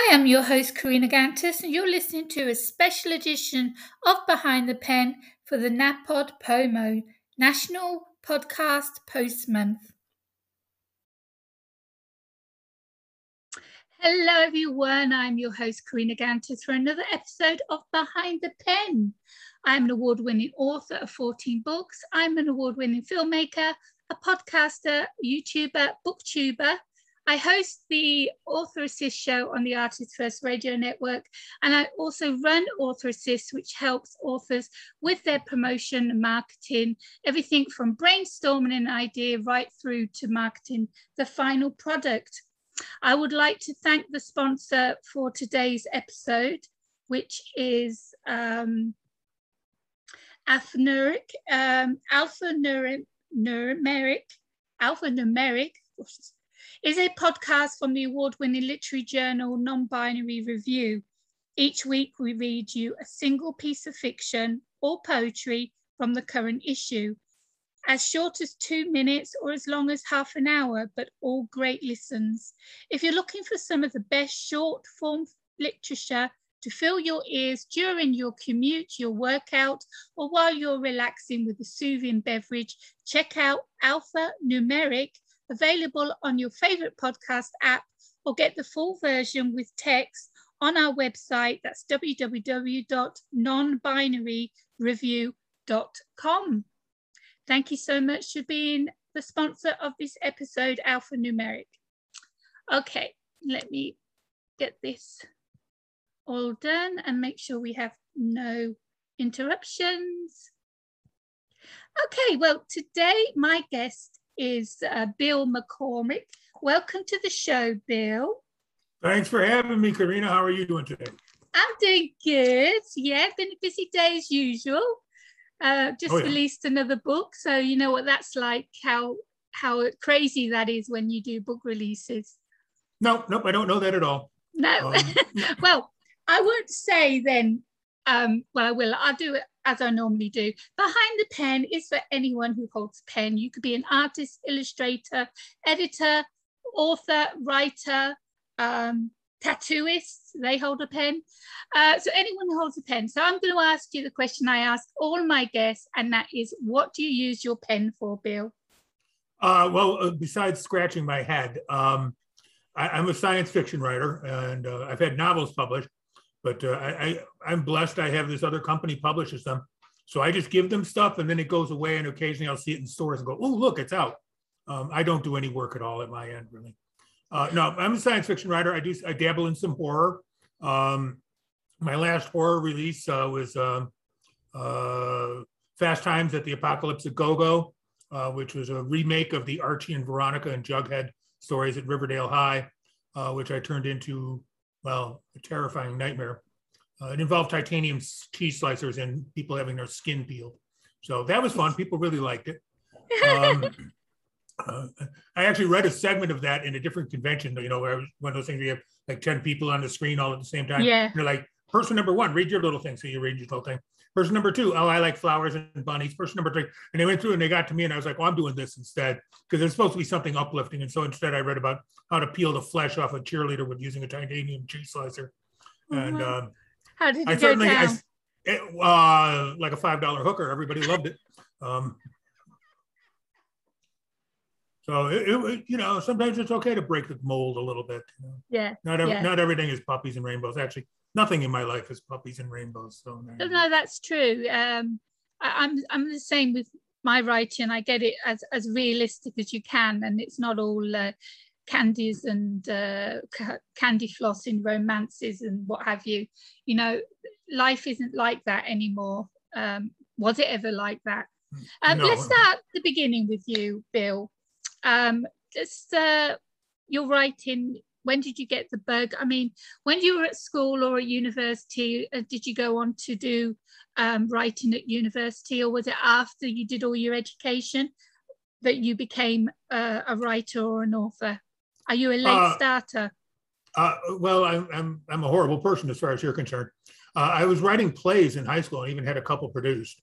Hi, I'm your host, Karina Kantas, and you're listening to a special edition of Behind the Pen for the NAPOD POMO, National Podcast Post Month. Hello, everyone. I'm your host, Karina Kantas, for another episode of Behind the Pen. I'm an award winning author of 14 books. I'm an award winning filmmaker, a podcaster, YouTuber, booktuber, I host the Author Assist show on the Artist First Radio Network, and I also run Author Assist, which helps authors with their promotion and marketing, everything from brainstorming an idea right through to marketing the final product. I would like to thank the sponsor for today's episode, which is um, alphanumeric, um, alphanumeric, alphanumeric, is a podcast from the award winning literary journal Non Binary Review. Each week, we read you a single piece of fiction or poetry from the current issue, as short as two minutes or as long as half an hour, but all great listens. If you're looking for some of the best short form literature to fill your ears during your commute, your workout, or while you're relaxing with a soothing beverage, check out Alpha Numeric available on your favorite podcast app or get the full version with text on our website. That's www.nonbinaryreview.com. Thank you so much for being the sponsor of this episode, Alpha Numeric. Okay, let me get this all done and make sure we have no interruptions. Okay, well, today my guest is uh, Bill McCormick. Welcome to the show, Bill. Thanks for having me, Karina. How are you doing today? I'm doing good. Yeah, been a busy day as usual. Uh, just oh, yeah. released another book, so you know what that's like. How how crazy that is when you do book releases. No, nope, I don't know that at all. No. Um, well, I won't say then. Um, well, I will. I'll do it as I normally do. Behind the pen is for anyone who holds a pen. You could be an artist, illustrator, editor, author, writer, um, tattooist, they hold a pen. Uh, so anyone who holds a pen. So I'm going to ask you the question I ask all my guests, and that is, what do you use your pen for, Bill? Uh, well, uh, besides scratching my head, um, I, am a science fiction writer, and uh, I've had novels published. But uh, I, I, am blessed. I have this other company publishes them. So I just give them stuff and then it goes away. And occasionally I'll see it in stores and go, oh, look, it's out. Um, I don't do any work at all at my end, really. Uh, no, I'm a science fiction writer. I do, I dabble in some horror. Um, my last horror release uh, was um, uh, Fast Times at the Apocalypse of Go-Go, uh, which was a remake of the Archie and Veronica and Jughead stories at Riverdale High, uh, which I turned into well, a terrifying nightmare. Uh, it involved titanium cheese slicers and people having their skin peeled. So that was fun. People really liked it. Um, uh, I actually read a segment of that in a different convention, you know, where was one of those things where you have like 10 people on the screen all at the same time. Yeah. You're like, person number one, read your little thing. So you read your little thing. Person number two, oh, I like flowers and bunnies. Person number three, and they went through and they got to me, and I was like, well, I'm doing this instead because it's supposed to be something uplifting. And so instead, I read about how to peel the flesh off a cheerleader with using a titanium cheese slicer. And um, how did you I go down? I, it, uh, like a five dollar hooker. Everybody loved it. Um, so it, it, you know, sometimes it's okay to break the mold a little bit. You know? Yeah. Not every, yeah. not everything is puppies and rainbows. Actually, nothing in my life is puppies and rainbows. So no, no that's true. Um, I, am I'm, I'm the same with my writing. I get it as as realistic as you can, and it's not all uh, candies and uh, candy flossing romances and what have you. You know, life isn't like that anymore. Um, was it ever like that? Um, no. Let's start the beginning with you, Bill. Um, just uh, your writing when did you get the bug? I mean, when you were at school or at university, uh, did you go on to do um, writing at university, or was it after you did all your education that you became uh, a writer or an author? Are you a late uh, starter? Uh, well, I'm, I'm, I'm a horrible person as far as you're concerned. Uh, I was writing plays in high school and even had a couple produced.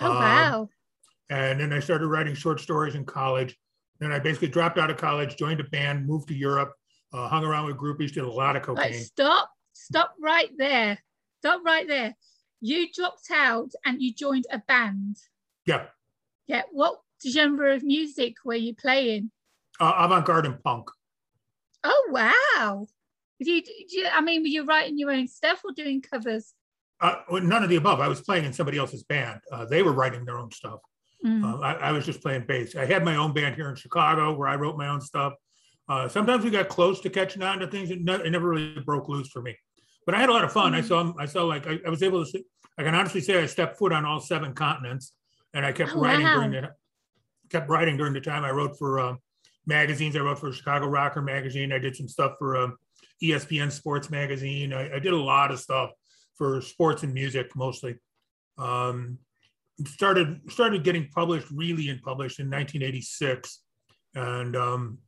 Oh, um, wow. And then I started writing short stories in college. Then I basically dropped out of college, joined a band, moved to Europe, uh, hung around with groupies, did a lot of cocaine. Stop, stop right there. Stop right there. You dropped out and you joined a band. Yeah. Yeah. What genre of music were you playing? Uh, avant-garde and punk. Oh wow! Did you, did you, I mean, were you writing your own stuff or doing covers? Uh, none of the above. I was playing in somebody else's band. Uh, they were writing their own stuff. Mm. I, I, was just playing bass. I had my own band here in Chicago where I wrote my own stuff. Uh, sometimes we got close to catching on to things. It, ne- it, never really broke loose for me, but I had a lot of fun. Mm. I saw, I saw like I, I, was able to. See, I can honestly say I stepped foot on all seven continents, and I kept oh, writing wow. during the kept writing during the time I wrote for um, magazines. I wrote for Chicago Rocker magazine. I did some stuff for um, ESPN Sports magazine. I, I, did a lot of stuff for sports and music mostly. Um, started started getting published really and published in 1986, and um,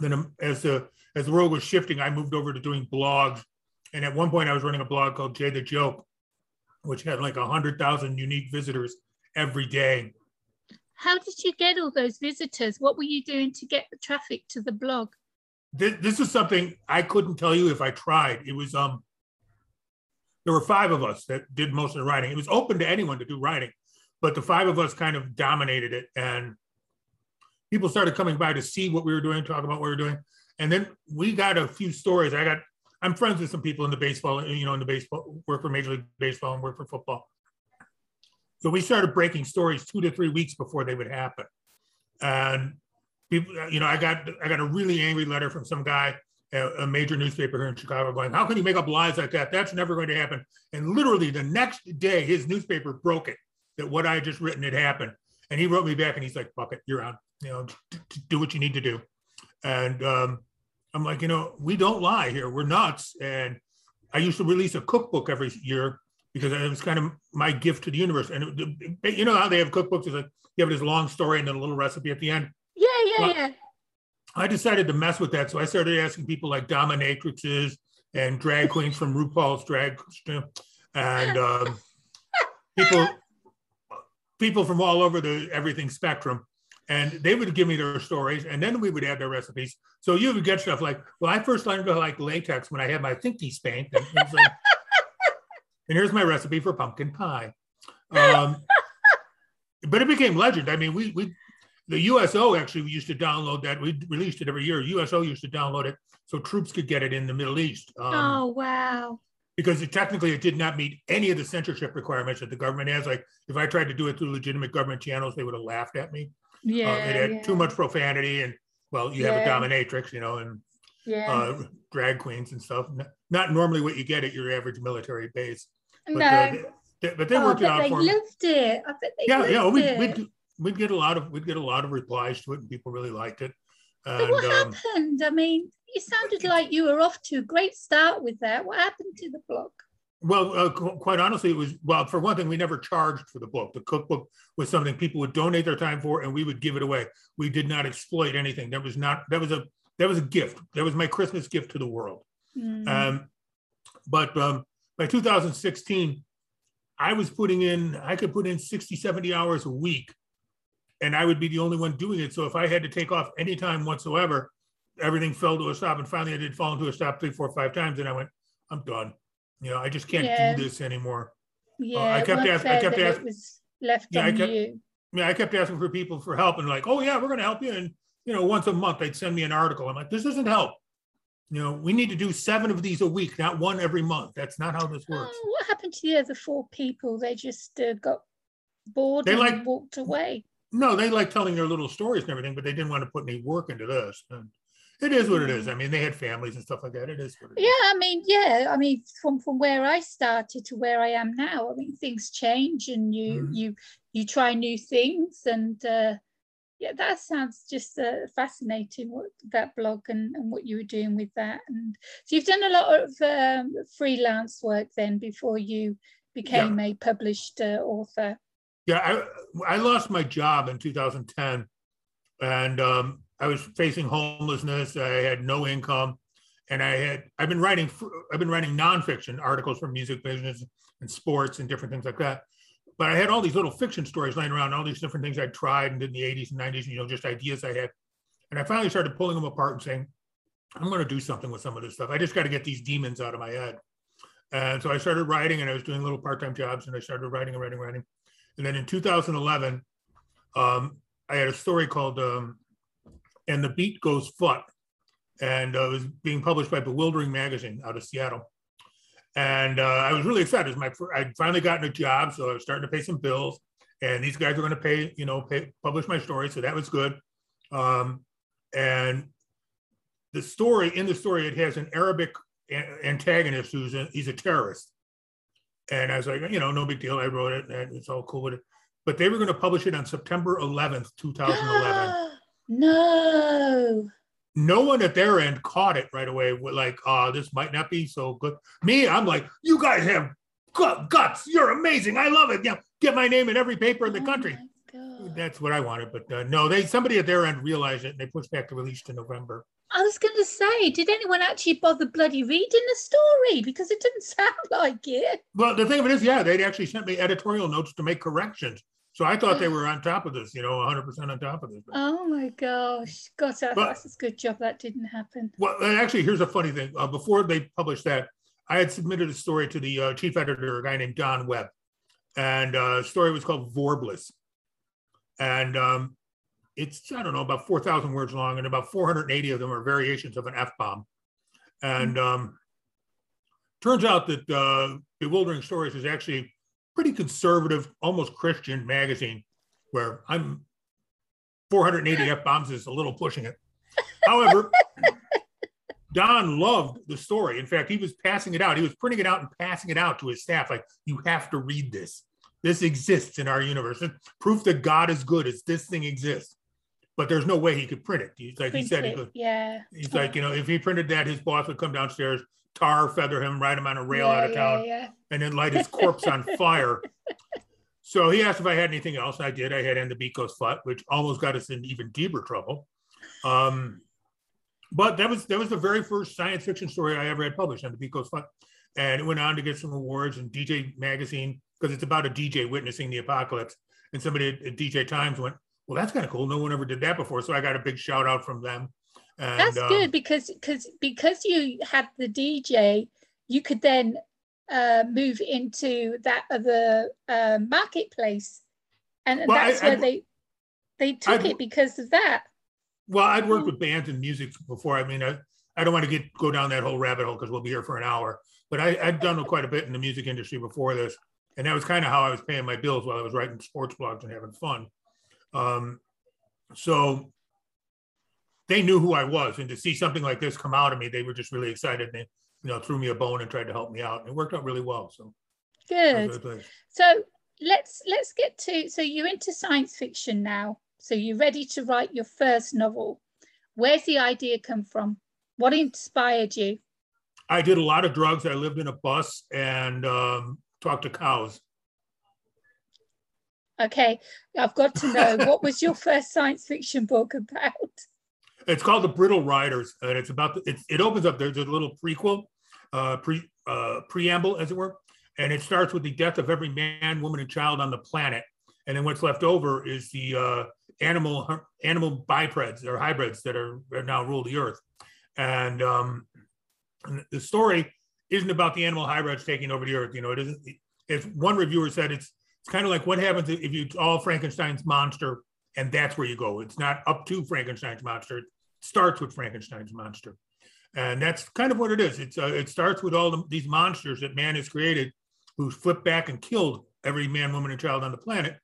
then um, as the as the world was shifting, I moved over to doing blogs. And at one point, I was running a blog called Jay the Joke, which had like a hundred thousand unique visitors every day. How did you get all those visitors? What were you doing to get the traffic to the blog? This, this is something I couldn't tell you if I tried. It was um, there were five of us that did most of the writing. It was open to anyone to do writing, but the five of us kind of dominated it, and people started coming by to see what we were doing, talk about what we were doing, and then we got a few stories. I got I'm friends with some people in the baseball, you know, in the baseball work for Major League Baseball and work for football. So we started breaking stories two to three weeks before they would happen. And people, you know, I got I got a really angry letter from some guy, a, major newspaper here in Chicago, going, "How can you make up lies like that? That's never going to happen." And literally the next day, his newspaper broke it that what I had just written had happened. And he wrote me back, and he's like, "Fuck it, you're on. You know, do what you need to do." And um, I'm like, you know, we don't lie here. We're nuts. And I used to release a cookbook every year because it was kind of my gift to the universe. And it, you know how they have cookbooks? Is like you have this long story and then a little recipe at the end. Yeah, yeah, well, yeah. I decided to mess with that, so I started asking people like dominatrixes and drag queens from RuPaul's Drag, and um, people people from all over the everything spectrum. And they would give me their stories, and then we would add their recipes. So you would get stuff like, "Well, I first learned to like latex when I had my thinky spank." And, like, and here's my recipe for pumpkin pie. Um, but it became legend. I mean, we we the USO actually we used to download that. We released it every year. USO used to download it so troops could get it in the Middle East. Um, oh wow! Because it, technically, it did not meet any of the censorship requirements that the government has. Like, if I tried to do it through legitimate government channels, they would have laughed at me. Yeah, uh, it had yeah. too much profanity, and well, you yeah. have a dominatrix, you know, and yeah. uh, drag queens and stuff. Not normally what you get at your average military base. But, no. Uh, they, but they oh, worked it out they for me. loved it. I bet they yeah, yeah. We'd, we'd, we'd get a lot of we'd get a lot of replies to it, and people really liked it. And, what um, happened? I mean, it sounded like you were off to a great start with that. What happened to the book? Well, uh, quite honestly, it was well. For one thing, we never charged for the book. The cookbook was something people would donate their time for, and we would give it away. We did not exploit anything. That was not. That was a. That was a gift. That was my Christmas gift to the world. Mm. Um, but um, by 2016, I was putting in, I could put in 60, 70 hours a week and I would be the only one doing it. So if I had to take off any time whatsoever, everything fell to a stop. And finally I did fall into a stop three, four, five times. And I went, I'm done. You know, I just can't yeah. do this anymore. Yeah. Uh, I kept asking, I kept asking, was left yeah, on I kept, you. Yeah, I kept asking for people for help and like, oh yeah, we're going to help you. And, you know, once a month they'd send me an article. I'm like, this doesn't help you know, we need to do seven of these a week, not one every month. That's not how this works. Oh, what happened to the other four people? They just uh, got bored they and like, walked away. No, they like telling their little stories and everything, but they didn't want to put any work into this. And it is what it is. I mean, they had families and stuff like that. It is what it yeah, is. I mean, yeah. I mean, from from where I started to where I am now, I mean, things change, and you mm-hmm. you you try new things, and uh, yeah, that sounds just uh, fascinating. What that blog and, and what you were doing with that, and so you've done a lot of um, freelance work then before you became yeah. a published uh, author. Yeah, I I lost my job in 2010, and um, I was facing homelessness. I had no income, and I had I've been writing I've been writing nonfiction articles for music business and sports and different things like that but I had all these little fiction stories laying around, all these different things I'd tried and did in the 80s and 90s, you know, just ideas I had. And I finally started pulling them apart and saying, I'm going to do something with some of this stuff. I just got to get these demons out of my head. And so I started writing and I was doing little part-time jobs and I started writing and writing, and writing. And then in 2011, um, I had a story called um, And the Beat Goes Foot. And uh, it was being published by Bewildering Magazine out of Seattle. And uh, I was really excited. was My, I'd finally gotten a job, so I was starting to pay some bills. And these guys were going to pay, you know, pay, publish my story. So that was good. Um, and the story, in the story, it has an Arabic antagonist who's a, he's a terrorist. And I was like, you know, no big deal. I wrote it and it's all cool with it. But they were going to publish it on September 11th, 2011. no. No one at their end caught it right away. With like, oh, this might not be so good. Me, I'm like, you guys have guts. You're amazing. I love it. Yeah, get my name in every paper in the oh country. That's what I wanted, but uh, no, they somebody at their end realized it and they pushed back the release to November. I was going to say, did anyone actually bother bloody reading the story? Because it didn't sound like it. Well, the thing of it is, yeah, they'd actually sent me editorial notes to make corrections. So I thought they were on top of this, you know, 100% on top of this. Oh my gosh. God, but, that's a good job that didn't happen. Well, actually, here's a funny thing. Uh, before they published that, I had submitted a story to the uh, chief editor, a guy named Don Webb. And uh, the story was called Vorbliss. And um, it's I don't know about four thousand words long, and about four hundred eighty of them are variations of an f bomb. And um, turns out that uh, Bewildering Stories is actually pretty conservative, almost Christian magazine, where I'm 480 f bombs is a little pushing it. However, Don loved the story. In fact, he was passing it out. He was printing it out and passing it out to his staff, like, "You have to read this. This exists in our universe. proof that God is good is this thing exists." but there's no way he could print it. He's like print he said, he could, yeah. He's like, you know, if he printed that, his boss would come downstairs, tar feather him, ride him on a rail yeah, out of town, yeah, yeah. and then light his corpse on fire. So he asked if I had anything else. I did. I had "And the Beat Goes Foot," which almost got us in even deeper trouble. Um, but that was that was the very first science fiction story I ever had published on the Beat Goes Foot, and it went on to get some awards in DJ Magazine because it's about a DJ witnessing the apocalypse. And somebody at DJ Times went, well, that's kind of cool. No one ever did that before. So I got a big shout out from them. And, that's um, good because because because you had the DJ, you could then uh, move into that other uh, marketplace, and, well, that's I, where I, they they took I'd, it because of that. Well, I'd worked with bands and music before. I mean, I, I don't want to get go down that whole rabbit hole because we'll be here for an hour. But I, I'd done quite a bit in the music industry before this, and that was kind of how I was paying my bills while I was writing sports blogs and having fun. Um, so they knew who I was, and to see something like this come out of me, they were just really excited. And they, you know, threw me a bone and tried to help me out. And it worked out really well. So good. So let's let's get to. So you're into science fiction now. So you're ready to write your first novel. Where's the idea come from? What inspired you? I did a lot of drugs. I lived in a bus and um, talked to cows. Okay, I've got to know what was your first science fiction book about? It's called The Brittle Riders, and it's about the, it, it opens up. There's a little prequel, uh, pre uh, preamble, as it were, and it starts with the death of every man, woman, and child on the planet, and then what's left over is the uh, animal animal bipeds or hybrids that are, are now rule the earth, and, um, the story isn't about the animal hybrids taking over the earth. You know, it isn't. As one reviewer said, it's it's kind of like what happens if you all Frankenstein's monster and that's where you go. It's not up to Frankenstein's monster. It starts with Frankenstein's monster. And that's kind of what it is. It's uh, it starts with all the, these monsters that man has created who flipped back and killed every man, woman, and child on the planet.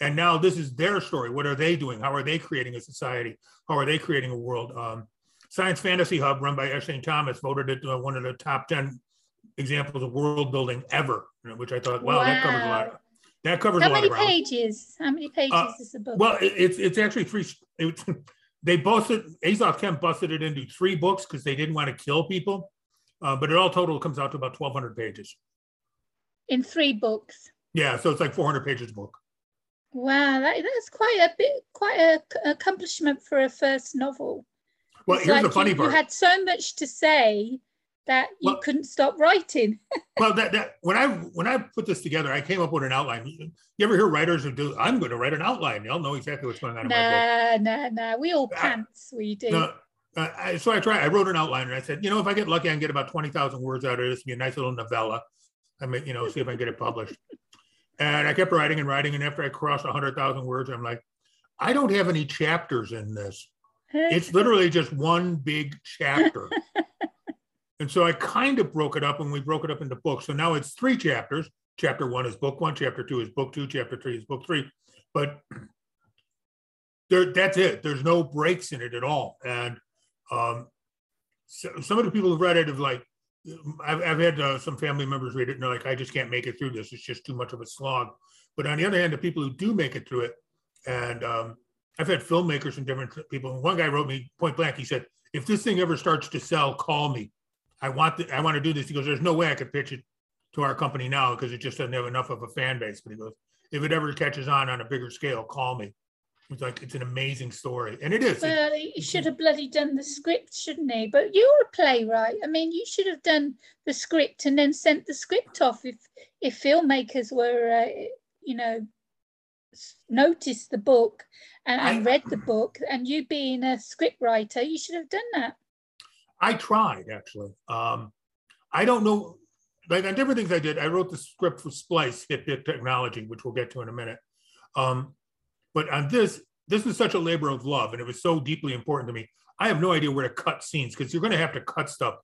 And now this is their story. What are they doing? How are they creating a society? How are they creating a world? Um, Science Fantasy Hub, run by Eshane Thomas, voted it uh, one of the top 10 examples of world building ever, which I thought, wow, wow. that covers a lot. That covers How a lot many pages? How many pages uh, is the book? Well, it, it's it's actually three. It, they busted Azoth Khem busted it into three books because they didn't want to kill people, uh, but it all total comes out to about twelve hundred pages. In three books. Yeah, so it's like four hundred pages book. Wow, that, that's quite a bit, quite a accomplishment for a first novel. Well, it's here's like the funny you, part. You had so much to say that you well, couldn't stop writing. well, that, that when I when I put this together, I came up with an outline. You ever hear writers who do? I'm going to write an outline. They'll know exactly what's going on. Nah, nah, nah. We all pants. I, we do. No, uh, I, so I tried. I wrote an outline, and I said, you know, if I get lucky, I can get about twenty thousand words out of this. Be a nice little novella. I mean, you know, see if I can get it published. And I kept writing and writing, and after I crossed hundred thousand words, I'm like, I don't have any chapters in this. It's literally just one big chapter. and so I kind of broke it up, and we broke it up into books. So now it's three chapters. Chapter one is book one. Chapter two is book two. Chapter three is book three. But there, that's it. There's no breaks in it at all. And um, so, some of the people who've read it have like, I've, I've had uh, some family members read it and they're like, I just can't make it through this. It's just too much of a slog. But on the other hand, the people who do make it through it, and um, I've had filmmakers and different people. One guy wrote me point blank. He said, "If this thing ever starts to sell, call me. I want the, I want to do this." He goes, "There's no way I could pitch it to our company now because it just doesn't have enough of a fan base." But he goes, "If it ever catches on on a bigger scale, call me." It's like it's an amazing story, and it is. Well, he should have bloody done the script, shouldn't he? But you're a playwright. I mean, you should have done the script and then sent the script off. If if filmmakers were, uh, you know, noticed the book and, and I, read the book, and you being a script writer, you should have done that. I tried actually. Um, I don't know, like on different things I did. I wrote the script for Splice Hit Bit Technology, which we'll get to in a minute. Um, but on this, this was such a labor of love, and it was so deeply important to me. I have no idea where to cut scenes because you're going to have to cut stuff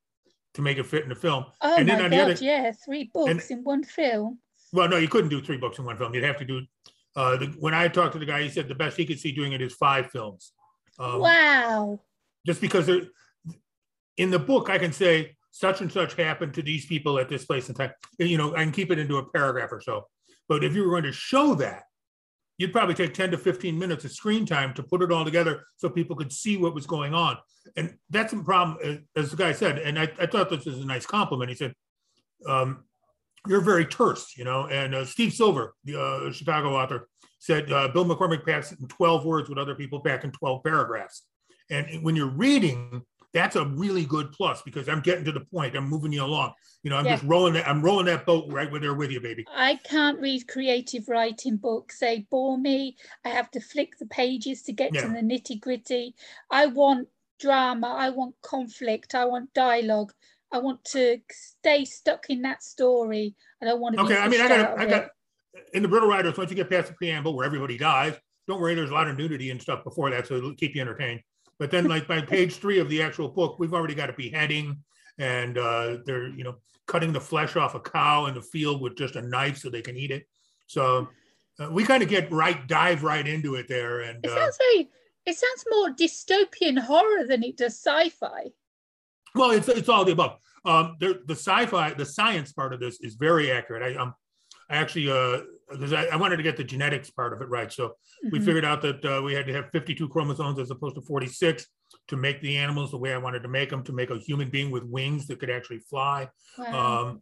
to make it fit in the film. Oh and my God, other, yeah, three books and, in one film. Well, no, you couldn't do three books in one film. You'd have to do. Uh, the, when I talked to the guy, he said the best he could see doing it is five films. Um, wow. Just because in the book, I can say such and such happened to these people at this place and time. You know, I can keep it into a paragraph or so. But if you were going to show that, you'd probably take 10 to 15 minutes of screen time to put it all together so people could see what was going on. And that's the problem, as the guy said, and I, I thought this was a nice compliment. He said, um, you're very terse, you know. And uh, Steve Silver, the uh, Chicago author, said uh, Bill McCormick packs it in 12 words what other people pack in 12 paragraphs. And when you're reading, that's a really good plus because I'm getting to the point. I'm moving you along. You know, I'm yeah. just rolling that. I'm rolling that boat right where they're with you, baby. I can't read creative writing books. They bore me. I have to flick the pages to get yeah. to the nitty gritty. I want drama. I want conflict. I want dialogue. I want to stay stuck in that story. I don't want to. Okay, I mean, I got, I got in the Brittle Riders. Once you get past the preamble where everybody dies, don't worry. There's a lot of nudity and stuff before that, so it'll keep you entertained. But then, like by page three of the actual book, we've already got a beheading, and uh, they're you know cutting the flesh off a cow in the field with just a knife so they can eat it. So uh, we kind of get right, dive right into it there. And it uh, sounds very, it sounds more dystopian horror than it does sci-fi. Well, it's it's all the above. Um, the sci-fi, the science part of this is very accurate. I um, I actually uh, because I, I, wanted to get the genetics part of it right. So mm-hmm. we figured out that uh, we had to have 52 chromosomes as opposed to 46 to make the animals the way I wanted to make them, to make a human being with wings that could actually fly. Wow. Um,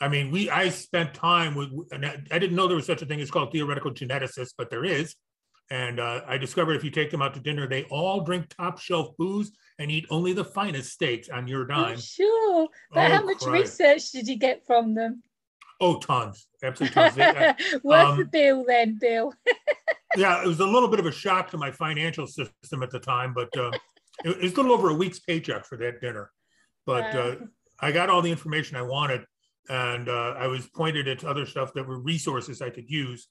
I mean, we I spent time with, and I, I, didn't know there was such a thing It's called theoretical geneticists, but there is. And uh, I discovered if you take them out to dinner, they all drink top shelf booze and eat only the finest steaks on your dime. I'm sure, but oh, how much Christ. research did you get from them? Oh, tons, absolutely tons. Worth um, the bill, then, Bill. yeah, it was a little bit of a shock to my financial system at the time, but uh, it, it, was a little over a week's paycheck for that dinner. But uh, I got all the information I wanted, and uh, I was pointed at other stuff that were resources I could use,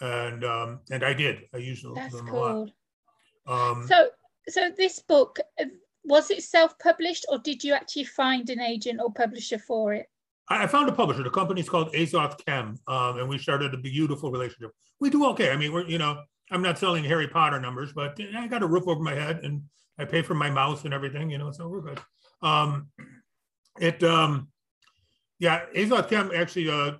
and um, and I did. I used That's them cool. a lot. Um, so, so this book uh, was it self-published, or did you actually find an agent or publisher for it? I found a publisher. The company's called Azoth Khem, um, and we started a beautiful relationship. We do okay. I mean, we're you know, I'm not selling Harry Potter numbers, but I got a roof over my head, and I pay for my mouse and everything, you know, so we're good. Um, it, um, yeah, Azoth Khem actually, uh,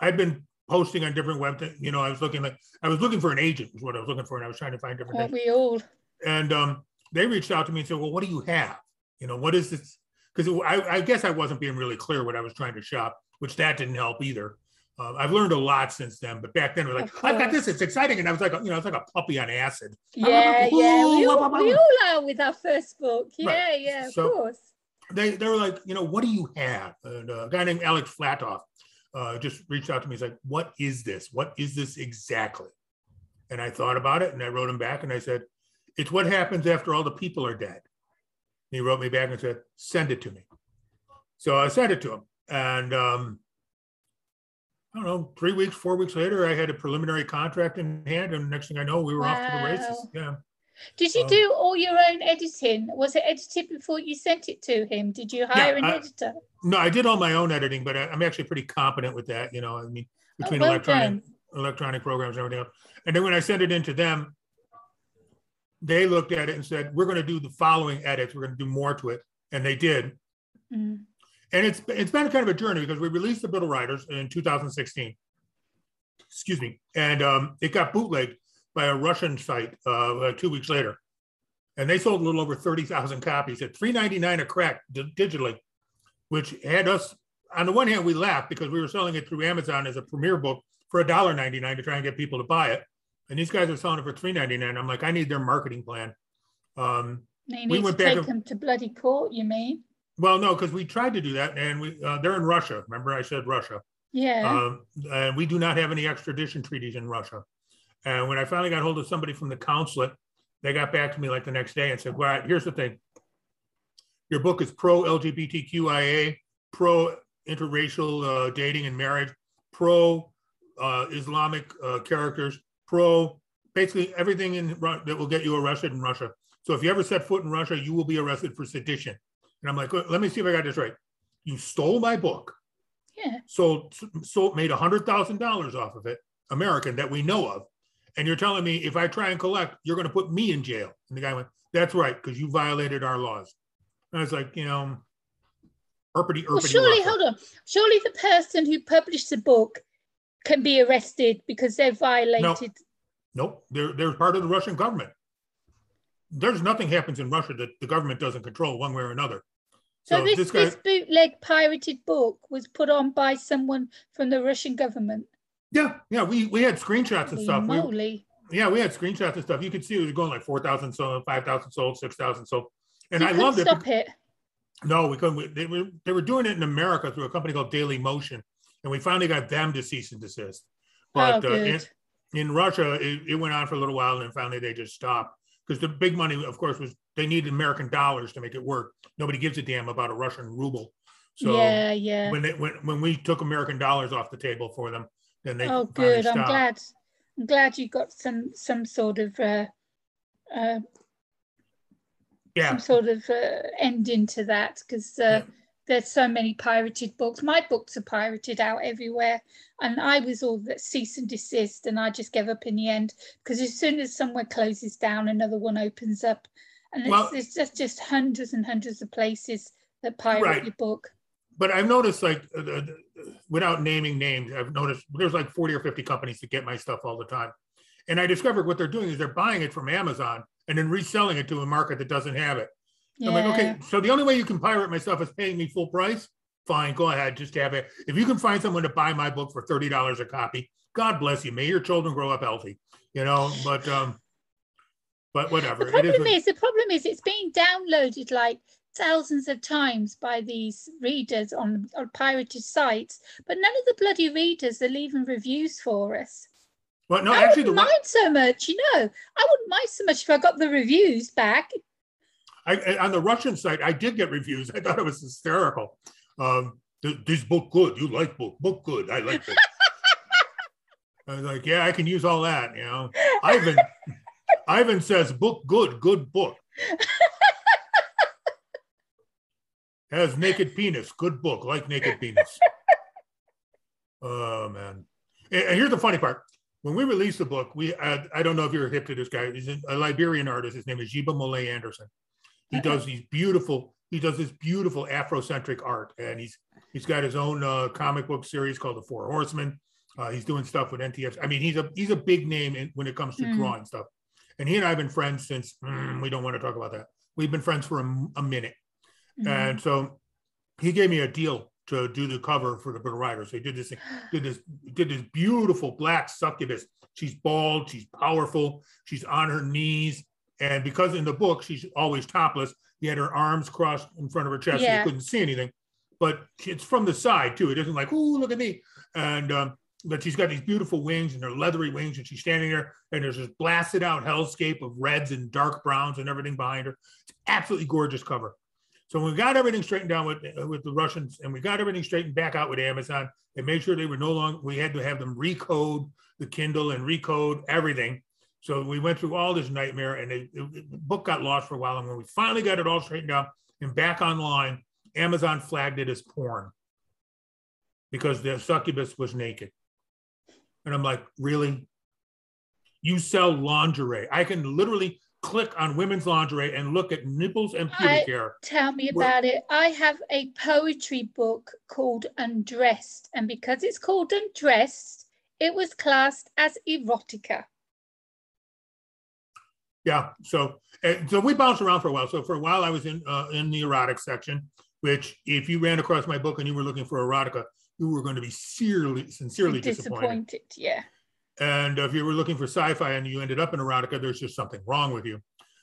I've been posting on different web, you know, I was looking like I was looking for an agent, is what I was looking for, and I was trying to find different. Aren't we all? And um, they reached out to me and said, "Well, what do you have? You know, what is this?" Because I, I, guess I wasn't being really clear what I was trying to shop, which that didn't help either. Uh, I've learned a lot since then, but back then it was like, I've got this, it's exciting. And I was like, you know, it's like a puppy on acid. Yeah, yeah. We all, we all are with our first book. Yeah, right. yeah, of so course. They, they were like, you know, what do you have? And uh, a guy named Alex Flatoff uh, just reached out to me. He's like, what is this? What is this exactly? And I thought about it and I wrote him back and I said, it's what happens after all the people are dead he wrote me back and said, send it to me. So I sent it to him. And um, I don't know, three weeks, four weeks later, I had a preliminary contract in hand. And next thing I know, we were wow. off to the races. Yeah. Did you um, do all your own editing? Was it edited before you sent it to him? Did you hire yeah, an I, editor? No, I did all my own editing, but I, am actually pretty competent with that. You know, I mean, oh, between oh, well electronic done. electronic programs and everything else. And then when I sent it into them, they looked at it and said, "We're going to do the following edits. We're going to do more to it," and they did. Mm. And it's it's been kind of a journey because we released the Brittle Riders in 2016. Excuse me, and um, it got bootlegged by a Russian site uh, two weeks later, and they sold a little over 30,000 copies at 3.99 a crack digitally, which had us. On the one hand, we laughed because we were selling it through Amazon as a premiere book for $1.99 to try and get people to buy it and these guys are selling it for three ninety nine. I'm like, I need their marketing plan. Um, they we went to back take them to bloody court. You mean? Well, no, because we tried to do that, and we uh, they're in Russia. Remember, I said Russia. Yeah. Um, and we do not have any extradition treaties in Russia. And when I finally got hold of somebody from the consulate, they got back to me like the next day and said, "Well, right, here's the thing. Your book is pro LGBTQIA, pro interracial uh, dating and marriage, pro uh, Islamic uh, characters, pro, basically everything in that will get you arrested in Russia. So if you ever set foot in Russia, you will be arrested for sedition. And I'm like, let me see if I got this right. You stole my book. Yeah. Sold, sold, made a hundred thousand dollars off of it, American that we know of. And you're telling me if I try and collect, you're going to put me in jail. And the guy went, that's right, because you violated our laws. And I was like, you know, erpity, erpity. Well, surely, Russia. hold on. Surely the person who published the book can be arrested because they've violated. No, nope, they're they're part of the Russian government. There's nothing happens in Russia that the government doesn't control one way or another. So, so this, this, guy, this bootleg pirated book was put on by someone from the Russian government. Yeah, yeah, we we had screenshots and stuff. Moly. We, yeah, we had screenshots and stuff. You could see it was going like four thousand sold, five thousand sold, six thousand sold, and you I loved it. Stop it. No, we couldn't. We, they were they were doing it in America through a company called Daily Motion, and we finally got them to cease and desist. But oh, uh, in, in, Russia, it, it, went on for a little while, and then finally they just stopped because the big money, of course, was they needed American dollars to make it work. Nobody gives a damn about a Russian ruble. So yeah, yeah. When they when when we took American dollars off the table for them, then they oh good. I'm glad. I'm glad you got some some sort of uh, uh, yeah some sort of uh, ending to that because uh, yeah there's so many pirated books. My books are pirated out everywhere. And I was all that cease and desist, and I just gave up in the end because as soon as somewhere closes down, another one opens up. And well, it's, just, just hundreds and hundreds of places that pirate right. your book. But I've noticed, like, uh, without naming names, I've noticed there's like 40 or 50 companies that get my stuff all the time. And I discovered what they're doing is they're buying it from Amazon and then reselling it to a market that doesn't have it. Yeah. I'm like, okay, so the only way you can pirate my stuff is paying me full price. Fine, go ahead, just have it. If you can find someone to buy my book for thirty dollars a copy, God bless you. May your children grow up healthy. You know, but um, but whatever. The problem is, is the problem is it's being downloaded like thousands of times by these readers on, on pirated sites, but none of the bloody readers are leaving reviews for us. Well, no, I actually, wouldn't mind so much, you know. I wouldn't mind so much if I got the reviews back. I, on the Russian site, I did get reviews. I thought it was hysterical. Um, this book good. You like book? Book good. I like book. I was like, yeah, I can use all that. You know, Ivan. Ivan says, book good, good book. Has naked penis, good book, like naked penis. Oh man! And here's the funny part: when we released the book, we I, I don't know if you're hip to this guy. He's a Liberian artist. His name is Jiba Molei Anderson. He does these beautiful. He does this beautiful Afrocentric art, and he's he's got his own uh, comic book series called The Four Horsemen. Uh, he's doing stuff with NTF. I mean, he's a he's a big name in, when it comes to mm. drawing stuff. And he and I have been friends since mm, we don't want to talk about that. We've been friends for a, a minute, mm. and so he gave me a deal to do the cover for the Brittle Rider. So he did this, did this, did this beautiful black succubus. She's bald, she's powerful, she's on her knees, and because in the book she's always topless, he had her arms crossed in front of her chest, yeah. so you couldn't see anything. But it's from the side too. It isn't like, oh, look at me. And um, but she's got these beautiful wings and her leathery wings, and she's standing there, and there's this blasted out hellscape of reds and dark browns and everything behind her. It's absolutely gorgeous cover. So we got everything straightened down with uh, with the Russians, and we got everything straightened back out with Amazon. They made sure they were no longer. We had to have them recode the Kindle and recode everything. So we went through all this nightmare, and they, the book got lost for a while. And when we finally got it all straightened out and back online, Amazon flagged it as porn because the succubus was naked. And I'm like, really? You sell lingerie? I can literally click on women's lingerie and look at nipples and pubic I, hair. Tell me about it. I have a poetry book called Undressed, and because it's called Undressed, it was classed as erotica. Yeah, so so we bounced around for a while. So for a while, I was in uh, in the erotic section, which if you ran across my book and you were looking for erotica, you were going to be sincerely sincerely disappointed. disappointed. Yeah. And if you were looking for sci-fi and you ended up in erotica, there's just something wrong with you. Uh,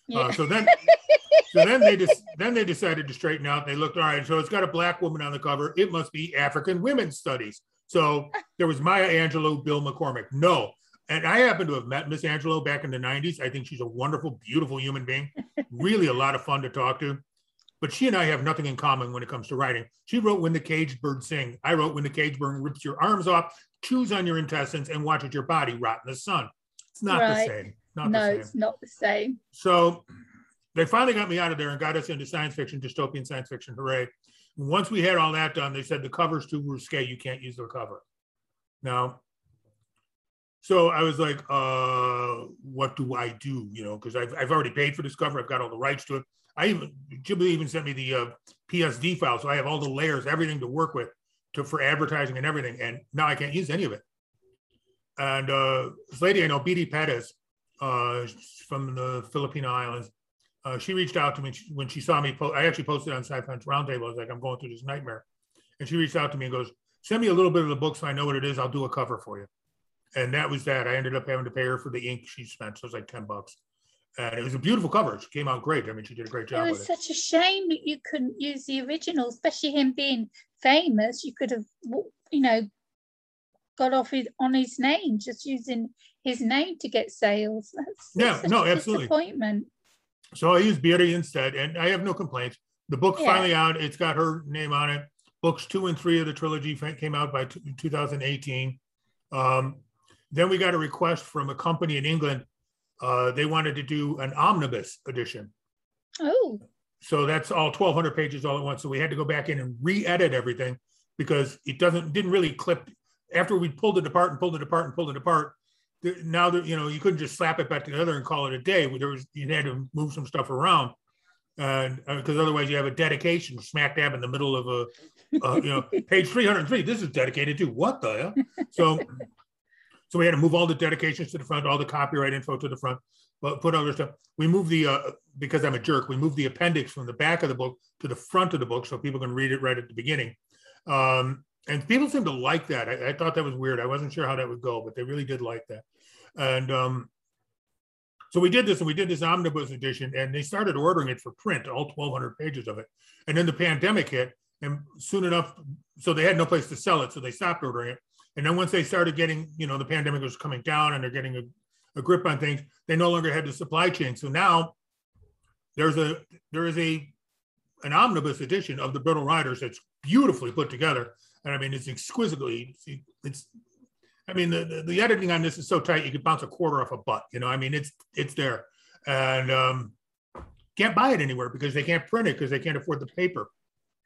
yeah. Uh, so then, so then they just then they decided to straighten out. They looked all right. So it's got a black woman on the cover. It must be African women's studies. So there was Maya Angelou, Bill McCormick. No, and I happen to have met Miss Angelou back in the '90s. I think she's a wonderful, beautiful human being. really a lot of fun to talk to. But she and I have nothing in common when it comes to writing. She wrote When the Caged Bird Sing. I wrote When the Caged Bird Rips Your Arms Off, Chews on Your Intestines, and Watches Your Body Rot in the Sun. It's not right. the same. Not no, the same. it's not the same. So they finally got me out of there and got us into science fiction, dystopian science fiction. Hooray. Once we had all that done, they said the cover's too risque. You can't use the cover. Now, so I was like, uh, what do I do? You know, because I've, I've already paid for this cover. I've got all the rights to it. I even Ghibli even sent me the uh, PSD file, so I have all the layers, everything to work with to for advertising and everything. And now I can't use any of it. And uh, this lady I know, BD Perez, uh, from the Filipino Islands, uh, she reached out to me when she saw me. Po- I actually posted on Sci-Fi Roundtable. I was like, I'm going through this nightmare, and she reached out to me and goes, "Send me a little bit of the book so I know what it is. I'll do a cover for you." And that was that. I ended up having to pay her for the ink she spent, so it was like ten bucks and it was a beautiful cover. She came out great. I mean, she did a great job. It was such it. a shame that you couldn't use the original, especially him being famous. You could have, you know, got off his on his name, just using his name to get sales. That's, yeah, no, absolutely. Disappointment. So I used BD instead, and I have no complaints. The book's yeah. finally out. It's got her name on it. Books two and three of the trilogy came out by 2018. Um, then we got a request from a company in England uh, they wanted to do an omnibus edition. Oh. So that's all 1,200 pages all at once. So we had to go back in and re-edit everything because it doesn't didn't really clip. After we pulled it apart and pulled it apart and pulled it apart, now that you know you couldn't just slap it back together and call it a day. There was you had to move some stuff around, and because uh, otherwise you have a dedication smack dab in the middle of a, uh, you know, page 303. This is dedicated to what the hell? So so we had to move all the dedications to the front, all the copyright info to the front, but put other stuff. We moved the, uh, because I'm a jerk, we moved the appendix from the back of the book to the front of the book so people can read it right at the beginning. Um, and people seem to like that. I, I, thought that was weird. I wasn't sure how that would go, but they really did like that. And um, so we did this and we did this omnibus edition and they started ordering it for print, all 1,200 pages of it. And then the pandemic hit and soon enough, so they had no place to sell it. So they stopped ordering it. And then once they started getting, you know, the pandemic was coming down and they're getting a, a grip on things, they no longer had the supply chain. So now there's a there is a an omnibus edition of the Brittle Riders that's beautifully put together. And I mean, it's exquisitely, it's, I mean, the, the, the, editing on this is so tight, you could bounce a quarter off a butt, you know, I mean, it's, it's there. And um, can't buy it anywhere because they can't print it because they can't afford the paper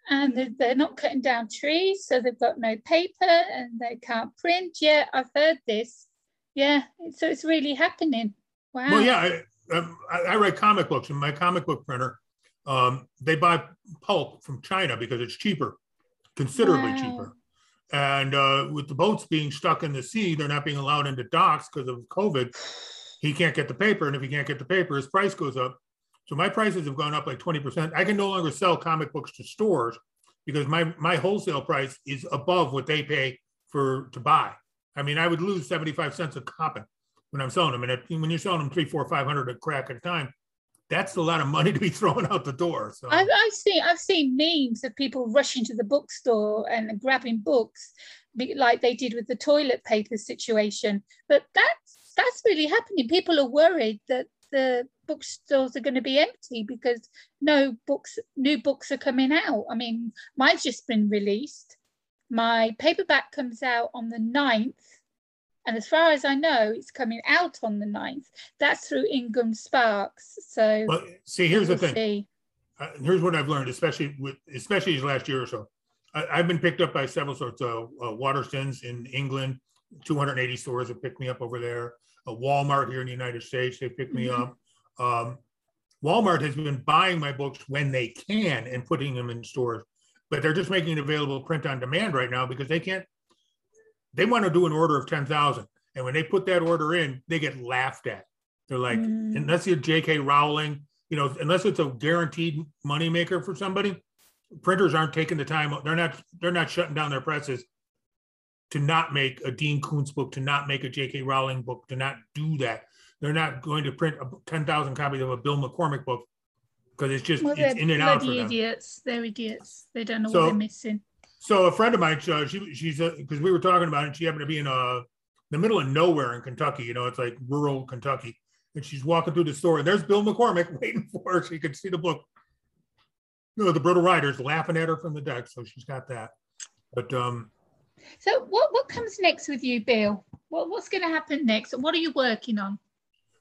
and they're not cutting down trees, so they've got no paper and they can't print. Yeah, I've heard this. Yeah, so it's really happening. Wow. Well, yeah, I, um, I, I write comic books, and my comic book printer, um, they buy pulp from China because it's cheaper, considerably wow. cheaper. And uh, with the boats being stuck in the sea, they're not being allowed into docks because of COVID. He can't get the paper, and if he can't get the paper, his price goes up. So my prices have gone up like 20%. I can no longer sell comic books to stores because my, my wholesale price is above what they pay for to buy. I mean, I would lose 75 cents a copy when I'm selling them. And when you're selling them three, four, 500 a crack at a time, that's a lot of money to be thrown out the door. So I've, I've seen I've seen memes of people rushing to the bookstore and grabbing books, like they did with the toilet paper situation. But that's that's really happening. People are worried that the bookstores are going to be empty because no books, new books are coming out. I mean, mine's just been released. My paperback comes out on the 9th. And as far as I know, it's coming out on the 9th. That's through Ingram Sparks. So, well, see, here's the thing. Uh, here's what I've learned, especially with, especially these last year or so. I, have been picked up by several sorts of uh, Waterstones in England. 280 stores have picked me up over there. A Walmart here in the United States, they picked me mm-hmm. up. Um, Walmart has been buying my books when they can and putting them in stores, but they're just making it available print on demand right now because they can't. They want to do an order of 10,000. And when they put that order in, they get laughed at. They're like, mm. unless you're J.K. Rowling, you know, unless it's a guaranteed moneymaker for somebody, printers aren't taking the time. They're not. They're not shutting down their presses to not make a Dean Koontz book, to not make a J.K. Rowling book, to not do that. They're not going to print 10,000 copies of a Bill McCormick book because it's just well, it's in and out for them. idiots. They're idiots. They don't know so, what they're missing. So a friend of mine, uh, she she's because uh, we were talking about it. She happened to be in uh, the middle of nowhere in Kentucky. You know, it's like rural Kentucky, and she's walking through the store, and there's Bill McCormick waiting for her. She could see the book. You know, the Brittle Riders laughing at her from the deck, so she's got that. But um, so what what comes next with you, Bill? What, what's going to happen next? What are you working on?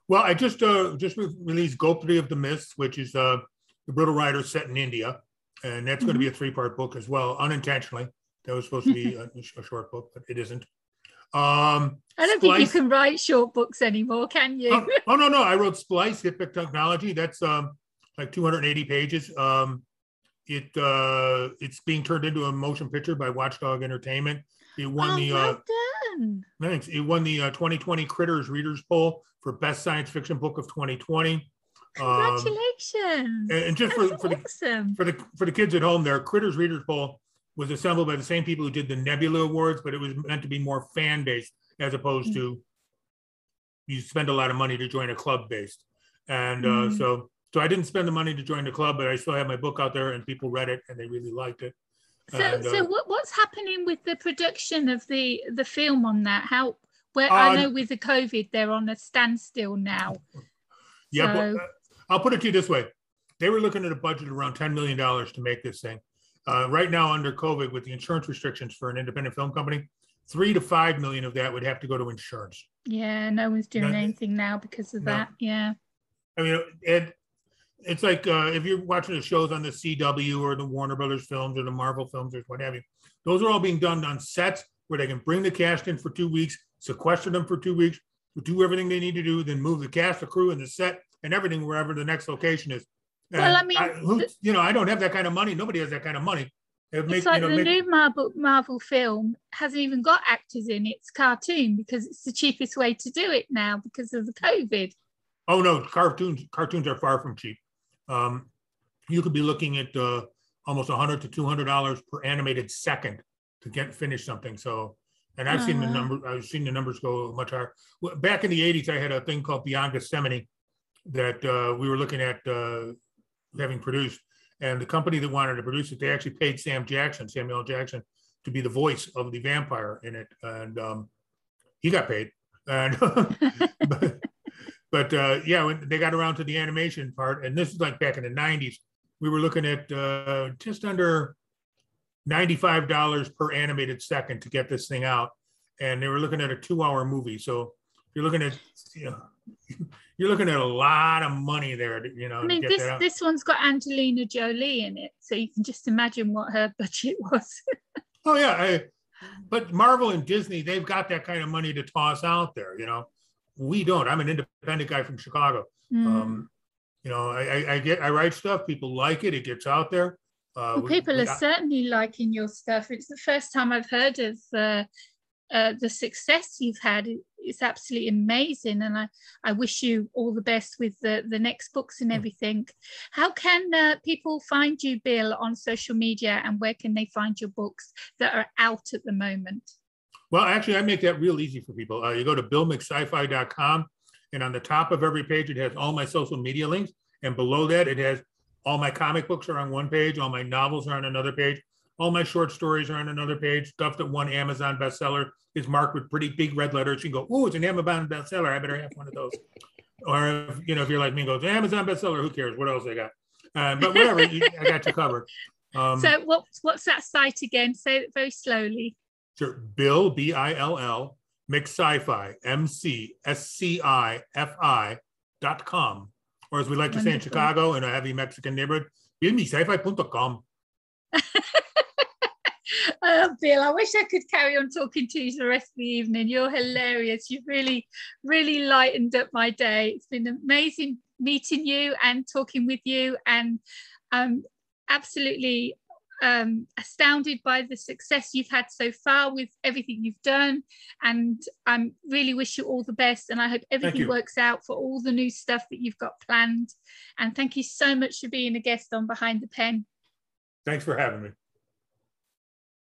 Well, I just uh, just released Gopri of the Mists, which is uh, the Brittle Rider set in India, and that's mm-hmm. going to be a three part book as well, unintentionally. That was supposed to be a, a short book, but it isn't. Um, I don't Splice, think you can write short books anymore, can you? oh, oh, no, no. I wrote Splice, HitPick Technology. That's um, like 280 pages. Um, it uh, it's being turned into a motion picture by Watchdog Entertainment. It won oh, the well uh, done. thanks. It won the uh, 2020 Critters Readers Poll for Best Science Fiction Book of 2020. Congratulations! Um, and, and, just for, for the for the for the kids at home, there Critters Readers Poll was assembled by the same people who did the Nebula Awards, but it was meant to be more fan based as opposed mm. to you spend a lot of money to join a club based. And uh, mm. so so I didn't spend the money to join the club, but I still have my book out there, and people read it and they really liked it. So, and, so uh, what, what's happening with the production of the the film on that? How where uh, I know with the COVID they're on a standstill now. Yeah, so, but, uh, I'll put it to you this way: they were looking at a budget around ten million dollars to make this thing. Uh, right now, under COVID, with the insurance restrictions for an independent film company, three to five million of that would have to go to insurance. Yeah, no one's doing anything now because of no. that. Yeah. I mean, it it's like uh, if you're watching the shows on the CW or the Warner Brothers films or the Marvel films or what have you, those are all being done on sets where they can bring the cast in for two weeks, sequester them for two weeks, do everything they need to do, then move the cast, the crew, and the set and everything wherever the next location is. And well, I mean, I, who, you know, I don't have that kind of money. Nobody has that kind of money. It it's like you know, the make, new Marvel Marvel film hasn't even got actors in. It's cartoon because it's the cheapest way to do it now because of the COVID. Oh no, cartoons cartoons are far from cheap um, you could be looking at uh, almost 100 to 200 dollars per animated second to get finish something. So, and I've uh-huh. seen the number. I've seen the numbers go much higher. Back in the 80s, I had a thing called Beyond Gethsemane that uh, we were looking at uh, having produced, and the company that wanted to produce it, they actually paid Sam Jackson, Samuel Jackson, to be the voice of the vampire in it, and um, he got paid. And but, but uh, yeah, when they got around to the animation part, and this is like back in the 90s, we were looking at uh, just under $95 per animated second to get this thing out. And they were looking at a two hour movie. So you're looking at, you know, you're looking at a lot of money there, to, you know. I mean, this, this one's got Angelina Jolie in it. So you can just imagine what her budget was. oh, yeah. I, but Marvel and Disney, they've got that kind of money to toss out there, you know we don't. I'm an independent guy from Chicago. Mm. Um, you know, I, I, get I write stuff. People like it. It gets out there. Uh, well, people we, are certainly liking your stuff. It's the first time I've heard of uh, uh, the success you've had. It's absolutely amazing, and I, I wish you all the best with the, the next books and everything. How can uh, people find you, Bill, on social media, and where can they find your books that are out at the moment? Well, actually, I make that real easy for people. Uh, you go to billmcsci-fi.com, and on the top of every page, it has all my social media links. And below that, it has all my comic books are on one page, all my novels are on another page, all my short stories are on another page. Stuff that won Amazon bestseller is marked with pretty big red letters. You can go, oh, it's an Amazon bestseller. I better have one of those. or if, you know, if you're like me, and goes Amazon bestseller. Who cares? What else I got? Uh, but whatever, you, I got you covered. Um, so what's what's that site again? Say it very slowly. Sure, Bill B I L L McSci-Fi M C S C I F I dot com, or as we like Wonderful. to say in Chicago in a heavy Mexican neighborhood, billmesci-fi.com. oh, Bill, I wish I could carry on talking to you the rest of the evening. You're hilarious. You've really, really lightened up my day. It's been amazing meeting you and talking with you, and um, absolutely um, astounded by the success you've had so far with everything you've done. And I um, really wish you all the best. And I hope everything works out for all the new stuff that you've got planned. And thank you so much for being a guest on Behind the Pen. Thanks for having me.